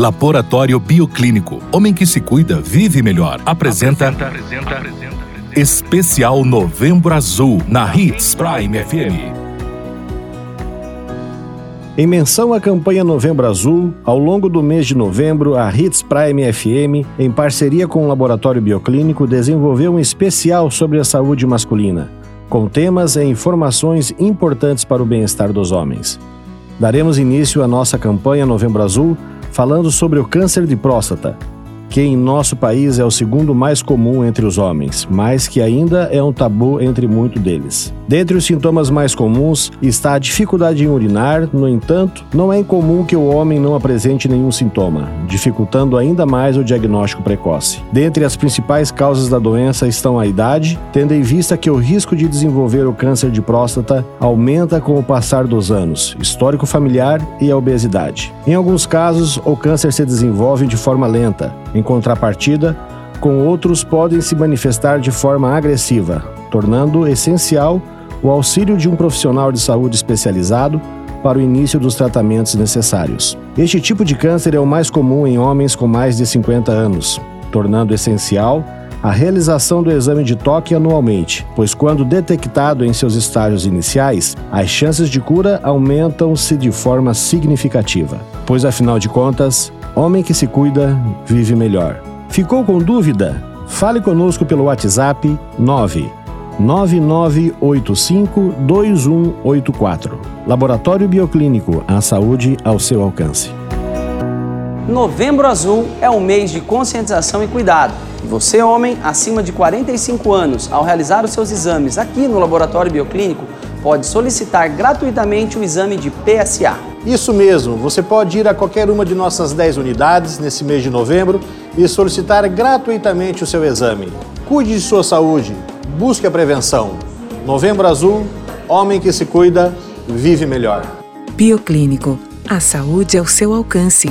Laboratório Bioclínico. Homem que se cuida, vive melhor. Apresenta. apresenta, apresenta Especial Novembro Azul na Hits Prime FM. Em menção à campanha Novembro Azul, ao longo do mês de novembro, a Hits Prime FM, em parceria com o Laboratório Bioclínico, desenvolveu um especial sobre a saúde masculina, com temas e informações importantes para o bem-estar dos homens. Daremos início à nossa campanha Novembro Azul falando sobre o câncer de próstata, que em nosso país é o segundo mais comum entre os homens, mas que ainda é um tabu entre muitos deles. Dentre os sintomas mais comuns está a dificuldade em urinar, no entanto, não é incomum que o homem não apresente nenhum sintoma, dificultando ainda mais o diagnóstico precoce. Dentre as principais causas da doença estão a idade, tendo em vista que o risco de desenvolver o câncer de próstata aumenta com o passar dos anos, histórico familiar e a obesidade. Em alguns casos, o câncer se desenvolve de forma lenta, contrapartida, com outros podem se manifestar de forma agressiva, tornando essencial o auxílio de um profissional de saúde especializado para o início dos tratamentos necessários. Este tipo de câncer é o mais comum em homens com mais de 50 anos, tornando essencial a realização do exame de toque anualmente, pois quando detectado em seus estágios iniciais, as chances de cura aumentam-se de forma significativa, pois afinal de contas, Homem que se cuida, vive melhor. Ficou com dúvida? Fale conosco pelo WhatsApp 9 2184. Laboratório Bioclínico, a saúde ao seu alcance. Novembro Azul é um mês de conscientização e cuidado. E você, homem, acima de 45 anos, ao realizar os seus exames aqui no Laboratório Bioclínico, pode solicitar gratuitamente o exame de PSA. Isso mesmo, você pode ir a qualquer uma de nossas 10 unidades nesse mês de novembro e solicitar gratuitamente o seu exame. Cuide de sua saúde, busque a prevenção. Novembro Azul, homem que se cuida, vive melhor. Bioclínico, a saúde ao seu alcance.